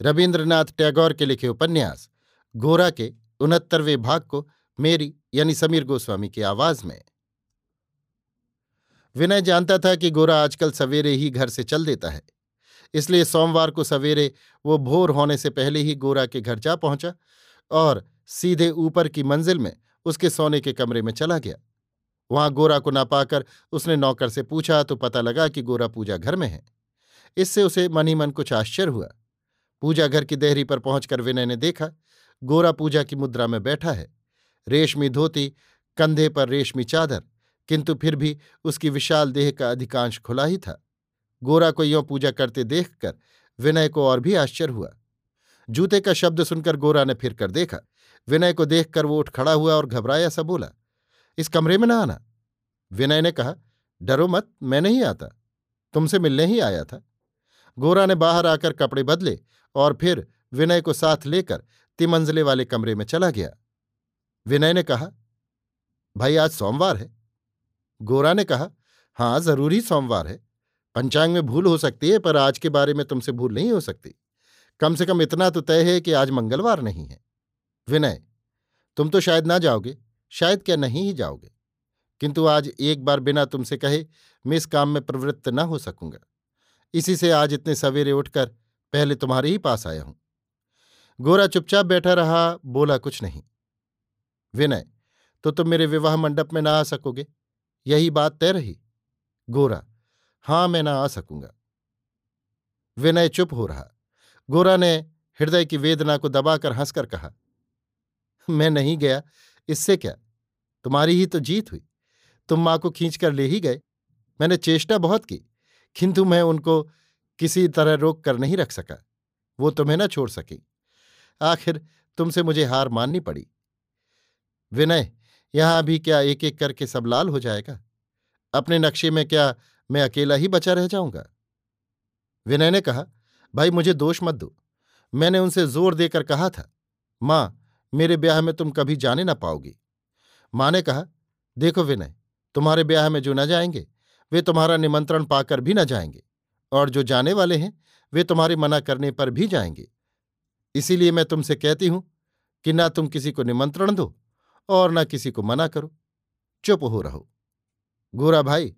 रविन्द्रनाथ टैगोर के लिखे उपन्यास, गोरा के उनहत्तरवें भाग को मेरी यानी समीर गोस्वामी की आवाज़ में। विनय जानता था कि गोरा आजकल सवेरे ही घर से चल देता है, इसलिए सोमवार को सवेरे वो भोर होने से पहले ही गोरा के घर जा पहुँचा और सीधे ऊपर की मंजिल में उसके सोने के कमरे में चला गया। वहाँ गोरा को ना पाकर उसने नौकर से पूछा तो पता लगा कि गोरा पूजा घर में है। इससे उसे मन ही मन कुछ आश्चर्य हुआ। पूजा घर की देहरी पर पहुंचकर विनय ने देखा, गोरा पूजा की मुद्रा में बैठा है। रेशमी धोती, कंधे पर रेशमी चादर, किंतु फिर भी उसकी विशाल देह का अधिकांश खुला ही था। गोरा को यों पूजा करते देखकर विनय को और भी आश्चर्य हुआ। जूते का शब्द सुनकर गोरा ने फिर कर देखा। विनय को देखकर वो उठ खड़ा हुआ और घबराया सा बोला, इस कमरे में ना आना। विनय ने कहा, डरो मत, मैं नहीं आता। तुमसे मिलने ही आया था। गोरा ने बाहर आकर कपड़े बदले और फिर विनय को साथ लेकर तिमंजले वाले कमरे में चला गया। विनय ने कहा, भाई, आज सोमवार है। गोरा ने कहा, हाँ, ज़रूरी सोमवार है। पंचांग में भूल हो सकती है, पर आज के बारे में तुमसे भूल नहीं हो सकती। कम से कम इतना तो तय है कि आज मंगलवार नहीं है। विनय, तुम तो शायद ना जाओगे। शायद क्या नहीं ही जाओगे। किंतु आज एक बार बिना तुमसे कहे, मैं इस काम में प्रवृत्त न हो सकूँगा। इसी से आज इतने सवेरे उठकर पहले तुम्हारे ही पास आया हूँ। गोरा चुपचाप बैठा रहा, बोला, कुछ नहीं। विनय तो तुम मेरे विवाह मंडप में ना आ सकोगे? यही बात तय रही? गोरा, हाँ, मैं ना आ सकूँगा। विनय चुप हो रहा। गोरा ने हृदय की वेदना को दबाकर हंसकर कहा, मैं नहीं गया, इससे क्या? तुम्हारी ही तो जीत हुई। तुम माँ को खींचकर ले ही गए। मैंने चेष्टा बहुत की, किंतु मैं उनको किसी तरह रोक कर नहीं रख सका। वो तुम्हें न छोड़ सकी। आखिर तुमसे मुझे हार माननी पड़ी। विनय, यहाँ अभी क्या एक एक करके सब लाल हो जाएगा? अपने नक्शे में क्या मैं अकेला ही बचा रह जाऊँगा? विनय ने कहा, भाई, मुझे दोष मत दो। मैंने उनसे ज़ोर देकर कहा था, माँ, मेरे ब्याह में तुम कभी जाने ना पाओगी। माँ ने कहा, देखो विनय, तुम्हारे ब्याह में जो न जाएँगे, वे तुम्हारा निमंत्रण पाकर भी न जाएँगे। और जो जाने वाले हैं, वे तुम्हारे मना करने पर भी जाएँगे। इसीलिए मैं तुमसे कहती हूँ कि ना तुम किसी को निमंत्रण दो और ना किसी को मना करो। चुप हो रहो। गोरा भाई,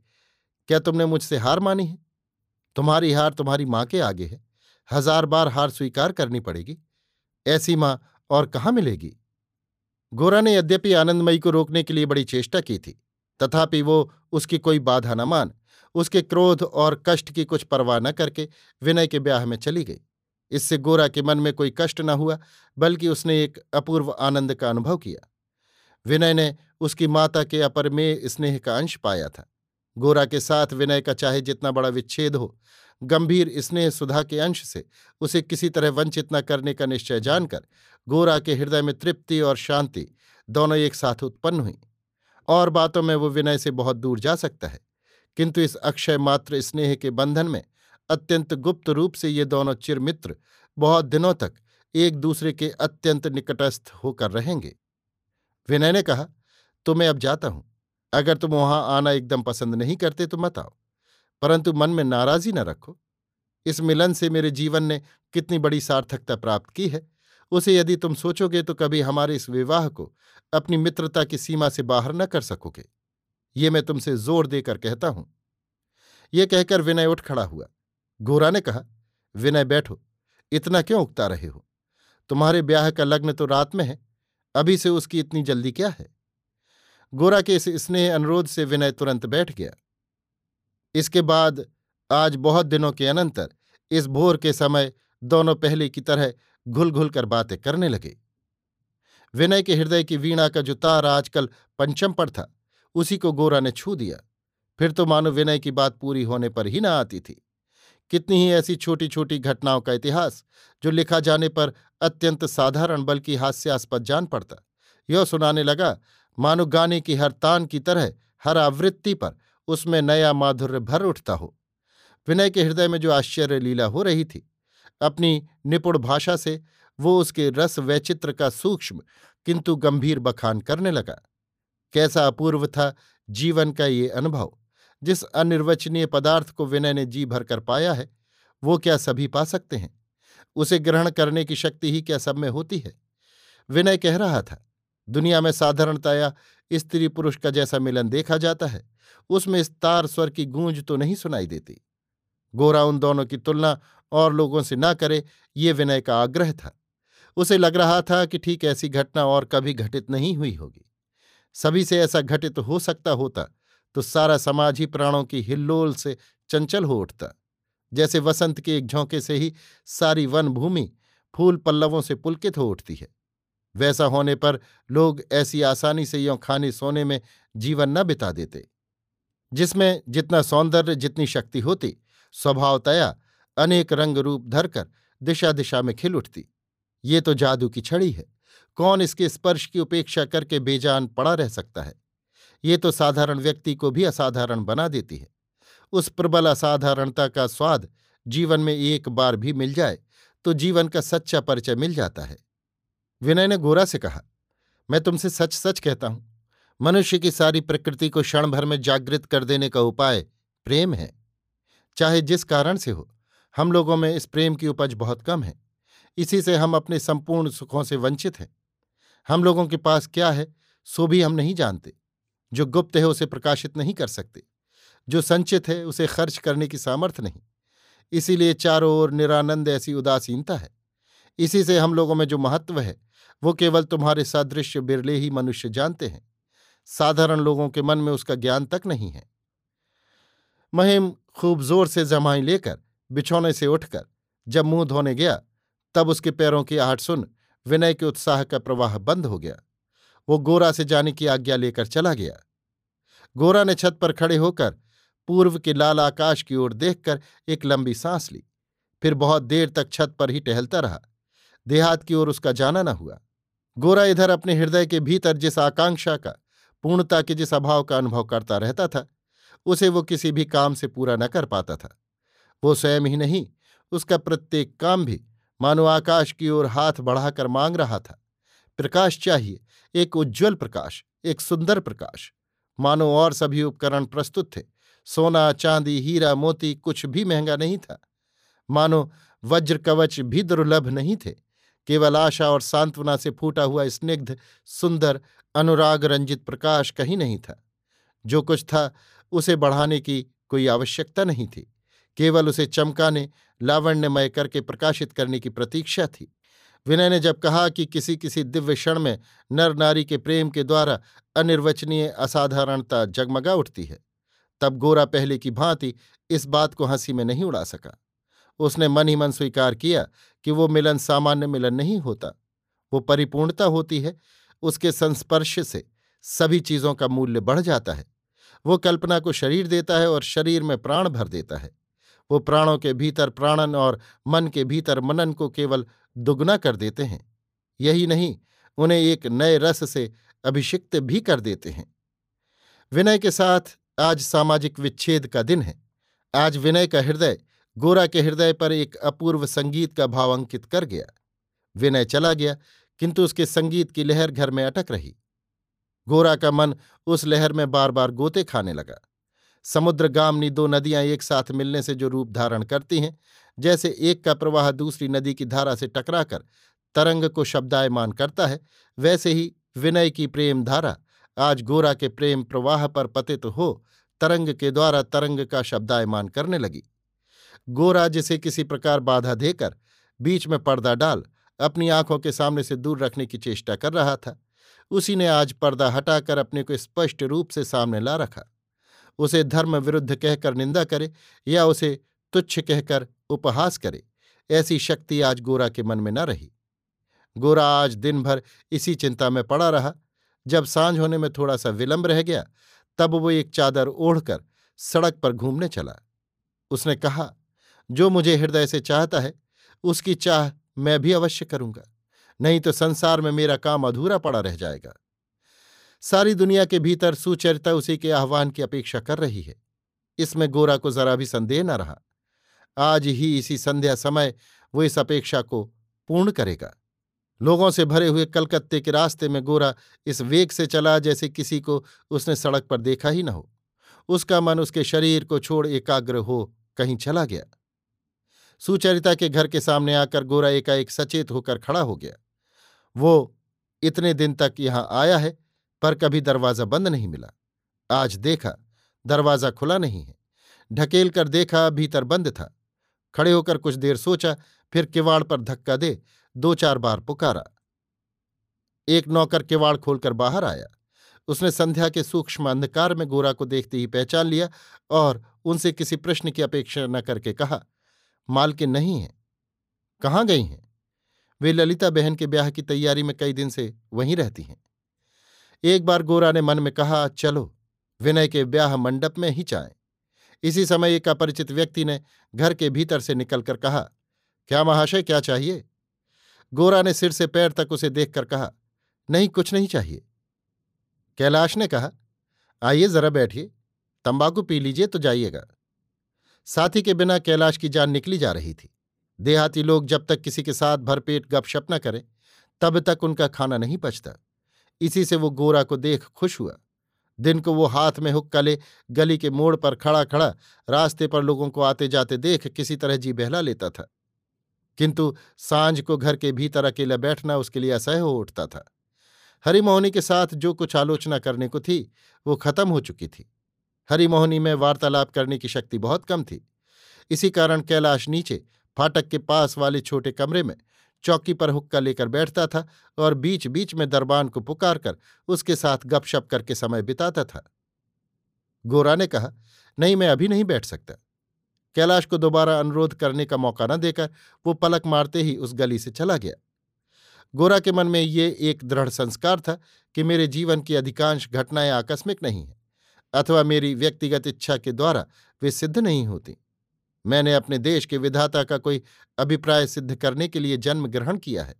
क्या तुमने मुझसे हार मानी है? तुम्हारी हार तुम्हारी माँ के आगे है। हज़ार बार हार स्वीकार करनी पड़ेगी। ऐसी माँ और कहाँ मिलेगी? गोरा ने यद्यपि आनंदमयी को रोकने के लिए बड़ी चेष्टा की थी, तथापि वो उसकी कोई बाधा न मान उसके क्रोध और कष्ट की कुछ परवाह न करके विनय के ब्याह में चली गई। इससे गोरा के मन में कोई कष्ट न हुआ, बल्कि उसने एक अपूर्व आनंद का अनुभव किया। विनय ने उसकी माता के अपरमेय स्नेह का अंश पाया था। गोरा के साथ विनय का चाहे जितना बड़ा विच्छेद हो, गंभीर स्नेह सुधा के अंश से उसे किसी तरह वंचित न करने का निश्चय जानकर गोरा के हृदय में तृप्ति और शांति दोनों एक साथ उत्पन्न हुई। और बातों में वो विनय से बहुत दूर जा सकता है। किंतु इस अक्षय मात्र स्नेह के बंधन में अत्यंत गुप्त रूप से ये दोनों चिरमित्र बहुत दिनों तक एक दूसरे के अत्यंत निकटस्थ होकर रहेंगे। विनय ने कहा तो मैं अब जाता हूँ। अगर तुम वहाँ आना एकदम पसंद नहीं करते तो मत आओ। परंतु मन में नाराजी न रखो। इस मिलन से मेरे जीवन ने कितनी बड़ी सार्थकता प्राप्त की है। उसे यदि तुम सोचोगे तो कभी हमारे इस विवाह को अपनी मित्रता की सीमा से बाहर न कर सकोगे। ये मैं तुमसे ज़ोर देकर कहता हूँ। ये कहकर विनय उठ खड़ा हुआ। गोरा ने कहा, विनय बैठो, इतना क्यों उगता रहे हो? तुम्हारे ब्याह का लग्न तो रात में है, अभी से उसकी इतनी जल्दी क्या है? गोरा के इस स्नेह अनुरोध से विनय तुरंत बैठ गया। इसके बाद, आज बहुत दिनों के अनंतर, इस भोर के समय दोनों पहले की तरह घुल घुल कर बातें करने लगे। विनय के हृदय की वीणा का जो तार आजकल पंचम पर था उसी को गोरा ने छू दिया। फिर तो मानो विनय की बात पूरी होने पर ही ना आती थी। कितनी ही ऐसी छोटी छोटी घटनाओं का इतिहास, जो लिखा जाने पर अत्यंत साधारण बल्कि हास्यास्पद जान पड़ता। यह सुनाने लगा, मानो गाने की हर तान की तरह, हर आवृत्ति पर उसमें नया माधुर्य भर उठता हो। विनय के हृदय में जो आश्चर्य लीला हो रही थी, अपनी निपुण भाषा से वो उसके रस वैचित्र का सूक्ष्म, किंतु गंभीर बखान करने लगा। कैसा अपूर्व था जीवन का ये अनुभव? जिस अनिर्वचनीय पदार्थ को विनय ने जी भरकर पाया है, वो क्या सभी पा सकते हैं? उसे ग्रहण करने की शक्ति ही क्या सब में होती है? विनय कह रहा था, दुनिया में साधारणतया स्त्री पुरुष का जैसा मिलन देखा जाता है, उसमें तार स्वर की गूंज तो नहीं सुनाई देती। गोरा उन दोनों की तुलना और लोगों से ना करे, ये विनय का आग्रह था। उसे लग रहा था कि ठीक ऐसी घटना और कभी घटित नहीं हुई होगी। सभी से ऐसा घटित हो सकता होता तो सारा समाज ही प्राणों की हिल्लोल से चंचल हो उठता। जैसे वसंत के एक झोंके से ही सारी वन भूमि फूल पल्लवों से पुलकित हो उठती है। वैसा होने पर लोग ऐसी आसानी से यों खाने सोने में जीवन न बिता देते। जिसमें जितना सौंदर्य, जितनी शक्ति होती स्वभावतया अनेक रंग रूप धरकर दिशा दिशा में खिल उठती। ये तो जादू की छड़ी है। कौन इसके स्पर्श की उपेक्षा करके बेजान पड़ा रह सकता है? ये तो साधारण व्यक्ति को भी असाधारण बना देती है। उस प्रबल असाधारणता का स्वाद जीवन में एक बार भी मिल जाए तो जीवन का सच्चा परिचय मिल जाता है। विनय ने गोरा से कहा, मैं तुमसे सच सच कहता हूँ। मनुष्य की सारी प्रकृति को क्षण भर में जागृत कर देने का उपाय प्रेम है। चाहे जिस कारण से हो, हम लोगों में इस प्रेम की उपज बहुत कम है। इसी से हम अपने संपूर्ण सुखों से वंचित हैं। हम लोगों के पास क्या है, सो भी हम नहीं जानते। जो गुप्त है, उसे प्रकाशित नहीं कर सकते। जो संचित है, उसे खर्च करने की सामर्थ्य नहीं। इसीलिए चारों ओर निरानंद ऐसी उदासीनता है। इसी से हम लोगों में जो महत्व है, वो केवल तुम्हारे सादृश्य बिरले ही मनुष्य जानते हैं। साधारण लोगों के मन में उसका ज्ञान तक नहीं है। महिम खूब ज़ोर से जमाई लेकर, बिछौने से उठकर, जब मुँह धोने गया, तब उसके पैरों की आहट सुन विनय के उत्साह का प्रवाह बंद हो गया। वो गोरा से जाने की आज्ञा लेकर चला गया। गोरा ने छत पर खड़े होकर पूर्व के लाल आकाश की ओर देखकर एक लंबी सांस ली। फिर बहुत देर तक छत पर ही टहलता रहा। देहात की ओर उसका जाना न हुआ। गोरा इधर अपने हृदय के भीतर जिस आकांक्षा का, पूर्णता के जिस अभाव का अनुभव करता रहता था, उसे वो किसी भी काम से पूरा न कर पाता था। वो स्वयं ही नहीं, उसका प्रत्येक काम भी मानो आकाश की ओर हाथ बढ़ाकर मांग रहा था। प्रकाश चाहिए, एक उज्ज्वल प्रकाश, एक सुंदर प्रकाश। मानो और सभी उपकरण प्रस्तुत थे, सोना, चांदी, हीरा, मोती, कुछ भी महँगा नहीं था। मानो वज्र कवच भी दुर्लभ नहीं थे, केवल आशा और सांत्वना से फूटा हुआ स्निग्ध, सुंदर, अनुराग रंजित प्रकाश कहीं नहीं था। जो कुछ था, उसे बढ़ाने की कोई आवश्यकता नहीं थी। केवल उसे चमकाने, लावण्यमय करके प्रकाशित करने की प्रतीक्षा थी। विनय ने जब कहा कि किसी किसी दिव्य क्षण में नर नारी के प्रेम के द्वारा अनिर्वचनीय असाधारणता जगमगा उठती है, तब गोरा पहले की भांति इस बात को हँसी में नहीं उड़ा सका। उसने मन ही मन स्वीकार किया कि वो मिलन सामान्य मिलन नहीं होता, वो परिपूर्णता होती है, उसके संस्पर्श से सभी चीज़ों का मूल्य बढ़ जाता है। वो कल्पना को शरीर देता है और शरीर में प्राण भर देता है। वो प्राणों के भीतर प्राणन और मन के भीतर मनन को केवल दुगना कर देते हैं। यही नहीं, उन्हें एक नए रस से अभिषिक्त भी कर देते हैं। विनय के साथ आज सामाजिक विच्छेद का दिन है। आज विनय का हृदय, गोरा के हृदय पर एक अपूर्व संगीत का भाव अंकित कर गया। विनय चला गया, किंतु उसके संगीत की लहर घर में अटक रही। गोरा का मन उस लहर में बार बार गोते खाने लगा। समुद्रगामनी दो नदियाँ एक साथ मिलने से जो रूप धारण करती हैं, जैसे एक का प्रवाह दूसरी नदी की धारा से टकराकर तरंग को शब्दायमान करता है, वैसे ही विनय की प्रेम धारा, आज गोरा के प्रेम प्रवाह पर पतित हो, तरंग के द्वारा तरंग का शब्दायमान करने लगी। गोरा जिसे किसी प्रकार बाधा देकर बीच में पर्दा डाल, अपनी आँखों के सामने से दूर रखने की चेष्टा कर रहा था, उसी ने आज पर्दा हटाकर अपने को स्पष्ट रूप से सामने ला रखा। उसे धर्म विरुद्ध कहकर निंदा करे या उसे तुच्छ कहकर उपहास करे। ऐसी शक्ति आज गोरा के मन में न रही। गोरा आज दिन भर इसी चिंता में पड़ा रहा। जब साँझ होने में थोड़ा सा विलंब रह गया, तब वो एक चादर ओढ़कर सड़क पर घूमने चला। उसने कहा, जो मुझे हृदय से चाहता है, उसकी चाह मैं भी अवश्य करूँगा, नहीं तो संसार में मेरा काम अधूरा पड़ा रह जाएगा। सारी दुनिया के भीतर सुचरिता उसी के आह्वान की अपेक्षा कर रही है। इसमें गोरा को जरा भी संदेह न रहा। आज ही इसी संध्या समय वो इस अपेक्षा को पूर्ण करेगा। लोगों से भरे हुए कलकत्ते के रास्ते में गोरा इस वेग से चला जैसे किसी को उसने सड़क पर देखा ही न हो। उसका मन उसके शरीर को छोड़ एकाग्र हो कहीं चला गया। सुचरिता के घर के सामने आकर गोरा एकाएक सचेत होकर खड़ा हो गया। वो इतने दिन तक यहाँ आया है पर कभी दरवाज़ा बंद नहीं मिला। आज देखा, दरवाज़ा खुला नहीं है। ढकेल कर देखा, भीतर बंद था। खड़े होकर कुछ देर सोचा, फिर किवाड़ पर धक्का दे, दो चार बार पुकारा। एक नौकर किवाड़ खोलकर बाहर आया। उसने संध्या के सूक्ष्म अंधकार में गोरा को देखते ही पहचान लिया और उनसे किसी प्रश्न की अपेक्षा न करके कहा मालकिन नहीं है। कहाँ गई हैं? वे ललिता बहन के ब्याह की तैयारी में कई दिन से वहीं रहती हैं। एक बार गोरा ने मन में कहा, चलो, विनय के ब्याह मंडप में ही चाएँ इसी समय एक अपरिचित व्यक्ति ने घर के भीतर से निकलकर कहा, क्या महाशय, क्या चाहिए? गोरा ने सिर से पैर तक उसे देखकर कहा, नहीं, कुछ नहीं चाहिए। कैलाश ने कहा, आइए जरा बैठिए, तंबाकू पी लीजिए तो जाइएगा। साथी के बिना कैलाश की जान निकली जा रही थी। देहाती लोग जब तक किसी के साथ भरपेट गपशप न करें, तब तक उनका खाना नहीं पचता। इसी से वो गोरा को देख खुश हुआ। दिन को वो हाथ में हुक्का ले गली के मोड़ पर खड़ा खड़ा रास्ते पर लोगों को आते जाते देख किसी तरह जी बहला लेता था। किंतु साँझ को घर के भीतर अकेला बैठना उसके लिए असह्य हो उठता था। हरिमोहनी के साथ जो कुछ आलोचना करने को थी, वो खत्म हो चुकी थी। हरिमोहनी में वार्तालाप करने की शक्ति बहुत कम थी। इसी कारण कैलाश नीचे फाटक के पास वाले छोटे कमरे में चौकी पर हुक्का लेकर बैठता था और बीच बीच में दरबान को पुकार कर उसके साथ गपशप करके समय बिताता था। गोरा ने कहा, नहीं, मैं अभी नहीं बैठ सकता। कैलाश को दोबारा अनुरोध करने का मौका न देकर वो पलक मारते ही उस गली से चला गया। गोरा के मन में ये एक दृढ़ संस्कार था कि मेरे जीवन की अधिकांश घटनाएँ आकस्मिक नहीं हैं, अथवा मेरी व्यक्तिगत इच्छा के द्वारा वे सिद्ध नहीं होती। मैंने अपने देश के विधाता का कोई अभिप्राय सिद्ध करने के लिए जन्म ग्रहण किया है।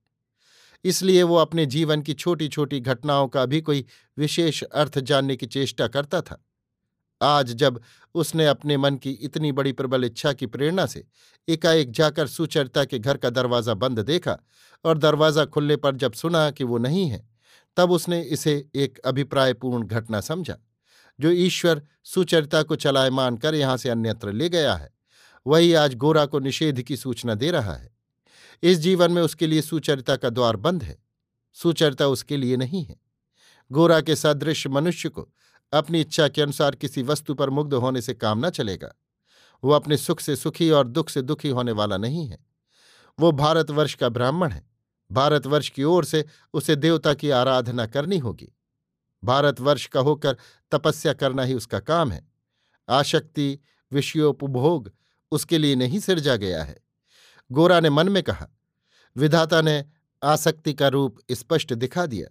इसलिए वो अपने जीवन की छोटी छोटी घटनाओं का भी कोई विशेष अर्थ जानने की चेष्टा करता था। आज जब उसने अपने मन की इतनी बड़ी प्रबल इच्छा की प्रेरणा से एकाएक जाकर सुचरिता के घर का दरवाज़ा बंद देखा और दरवाज़ा खुलने पर जब सुना कि वो नहीं है, तब उसने इसे एक अभिप्रायपूर्ण घटना समझा, जो ईश्वर सुचरिता को चलायमान कर यहाँ से अन्यत्र ले गया है। वही आज गोरा को निषेध की सूचना दे रहा है। इस जीवन में उसके लिए सुचरिता का द्वार बंद है। सुचरिता उसके लिए नहीं है। गोरा के सदृश मनुष्य को अपनी इच्छा के अनुसार किसी वस्तु पर मुग्ध होने से काम न चलेगा। वो अपने सुख से सुखी और दुख से दुखी होने वाला नहीं है। वो भारतवर्ष का ब्राह्मण है। भारतवर्ष की ओर से उसे देवता की आराधना करनी होगी। भारतवर्ष का होकर तपस्या करना ही उसका काम है। आशक्ति, विषयोपभोग उसके लिए नहीं सिरजा गया है। गोरा ने मन में कहा, विधाता ने आसक्ति का रूप स्पष्ट दिखा दिया।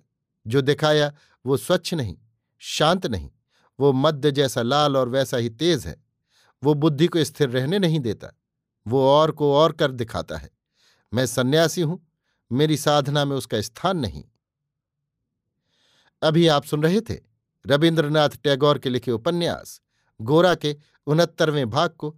जो दिखाया, वो स्वच्छ नहीं, शांत नहीं, वो मध्य जैसा लाल और वैसा ही तेज है। वो बुद्धि को स्थिर रहने नहीं देता, वो और को और कर दिखाता है। मैं सन्यासी हूँ, मेरी साधना में उसका स्थान नहीं। अभी आप सुन रहे थे रविन्द्रनाथ टैगोर के लिखे उपन्यास, गोरा के उनहत्तरवें भाग को